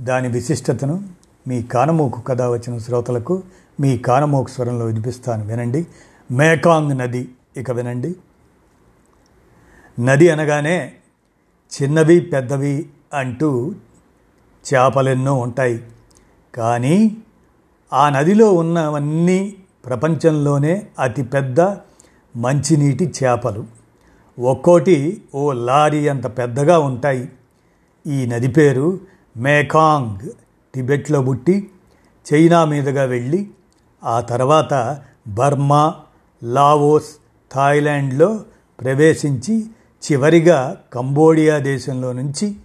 దాని విశిష్టతను మీ కానమోకు కథ వచ్చిన శ్రోతలకు మీ కానమోకు స్వరంలో వినిపిస్తాను. వినండి. మేకాంగ్ నది ఇక వినండి. నది అనగానే చిన్నవి పెద్దవి అంటూ చేపలెన్నో ఉంటాయి. కానీ ఆ నదిలో ఉన్నవన్నీ ప్రపంచంలోనే అతిపెద్ద మంచినీటి చేపలు. ఒక్కోటి ఓ లారీ అంత పెద్దగా ఉంటాయి. ఈ నది పేరు మేకాంగ్ టిబెట్లో పుట్టి చైనా మీదుగా వెళ్ళి ఆ తర్వాత బర్మా లావోస్ థాయిలాండ్లో ప్రవేశించి చివరిగా కంబోడియా దేశంలో నుంచి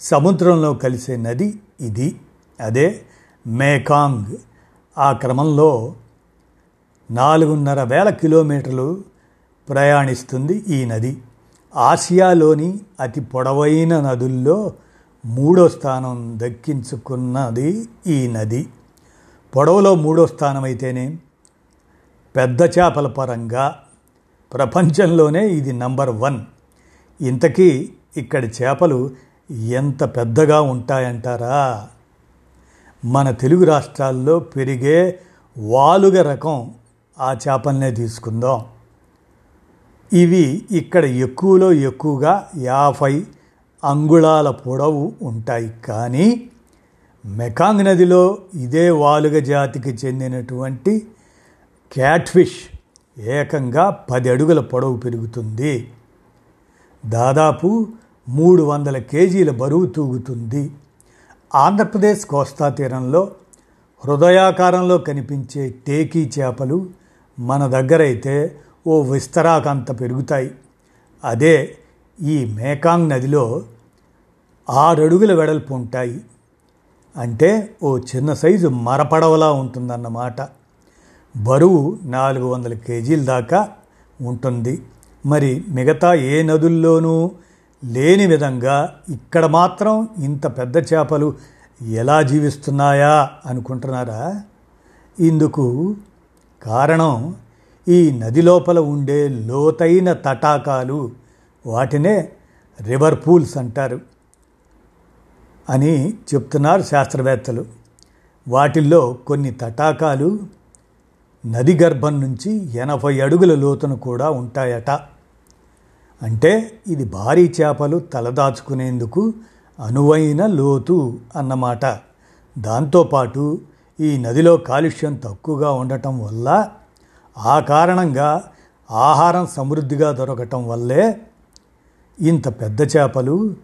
సముద్రంలో కలిసే నది ఇది. అదే మేకాంగ్ ఆ క్రమంలో నాలుగున్నర వేల కిలోమీటర్లు ప్రయాణిస్తుంది ఈ నది. ఆసియాలోని అతి పొడవైన నదుల్లో మూడో స్థానం దక్కించుకున్నది ఈ నది. పొడవులో మూడో స్థానం అయితేనే పెద్ద చేపల పరంగా ప్రపంచంలోనే ఇది నంబర్ వన్. ఇంతకీ ఇక్కడి చేపలు ఎంత పెద్దగా ఉంటాయంటారా? మన తెలుగు రాష్ట్రాల్లో పెరిగే వాలుగ రకం ఆ చేపలనే తీసుకుందాం. ఇవి ఇక్కడ ఎక్కువలో ఎక్కువగా యాభై అంగుళాల పొడవు ఉంటాయి కానీ మెకాంగ్ నదిలో ఇదే వాలుగ జాతికి చెందినటువంటి క్యాట్ఫిష్ ఏకంగా పది అడుగుల పొడవు పెరుగుతుంది. దాదాపు మూడు వందల కేజీల బరువు తూగుతుంది. ఆంధ్రప్రదేశ్ కోస్తా తీరంలో హృదయాకారంలో కనిపించే టేకీ చేపలు మన దగ్గరైతే ఓ విస్తరాకంత పెరుగుతాయి. అదే ఈ మేకాంగ్ నదిలో ఆరడుగుల వెడల్పు ఉంటాయి అంటే ఓ చిన్న సైజు మరపడవలా ఉంటుందన్నమాట. బరువు నాలుగు వందల కేజీల దాకా ఉంటుంది. మరి మిగతా ఏ నదుల్లోనూ లేని విధంగా ఇక్కడ మాత్రం ఇంత పెద్ద చేపలు ఎలా జీవిస్తున్నాయా అనుకుంటున్నారా? ఇందుకు కారణం ఈ నది లోపల ఉండే లోతైన తటాకాలు వాటినే రివర్ పూల్స్ అంటారు. అని చెప్తున్నారు శాస్త్రవేత్తలు. వాటిల్లో కొన్ని తటాకాలు నది గర్భం నుంచి ఎనభై అడుగుల లోతును కూడా ఉంటాయట. అంటే ఇది భారీ చేపలు తలదాచుకునేందుకు అనువైన లోతు అన్నమాట. దాంతోపాటు ఈ నదిలో కాలుష్యం తక్కువగా ఉండటం వల్ల ఆ కారణంగా ఆహారం సమృద్ధిగా దొరకటం వల్లే ఇంత పెద్ద చేపలు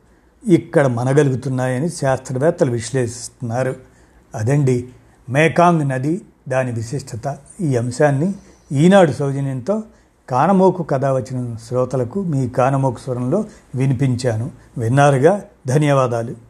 ఇక్కడ మనగలుగుతున్నాయని శాస్త్రవేత్తలు విశ్లేషిస్తున్నారు. అదండి మేకాంగ్ నది దాని విశిష్టత. ఈ అంశాన్ని ఈనాడు సౌజన్యంతో కానమోకు కథ వచ్చిన శ్రోతలకు మీ కానమోకు స్వరంలో వినిపించాను. విన్నారుగా? ధన్యవాదాలు.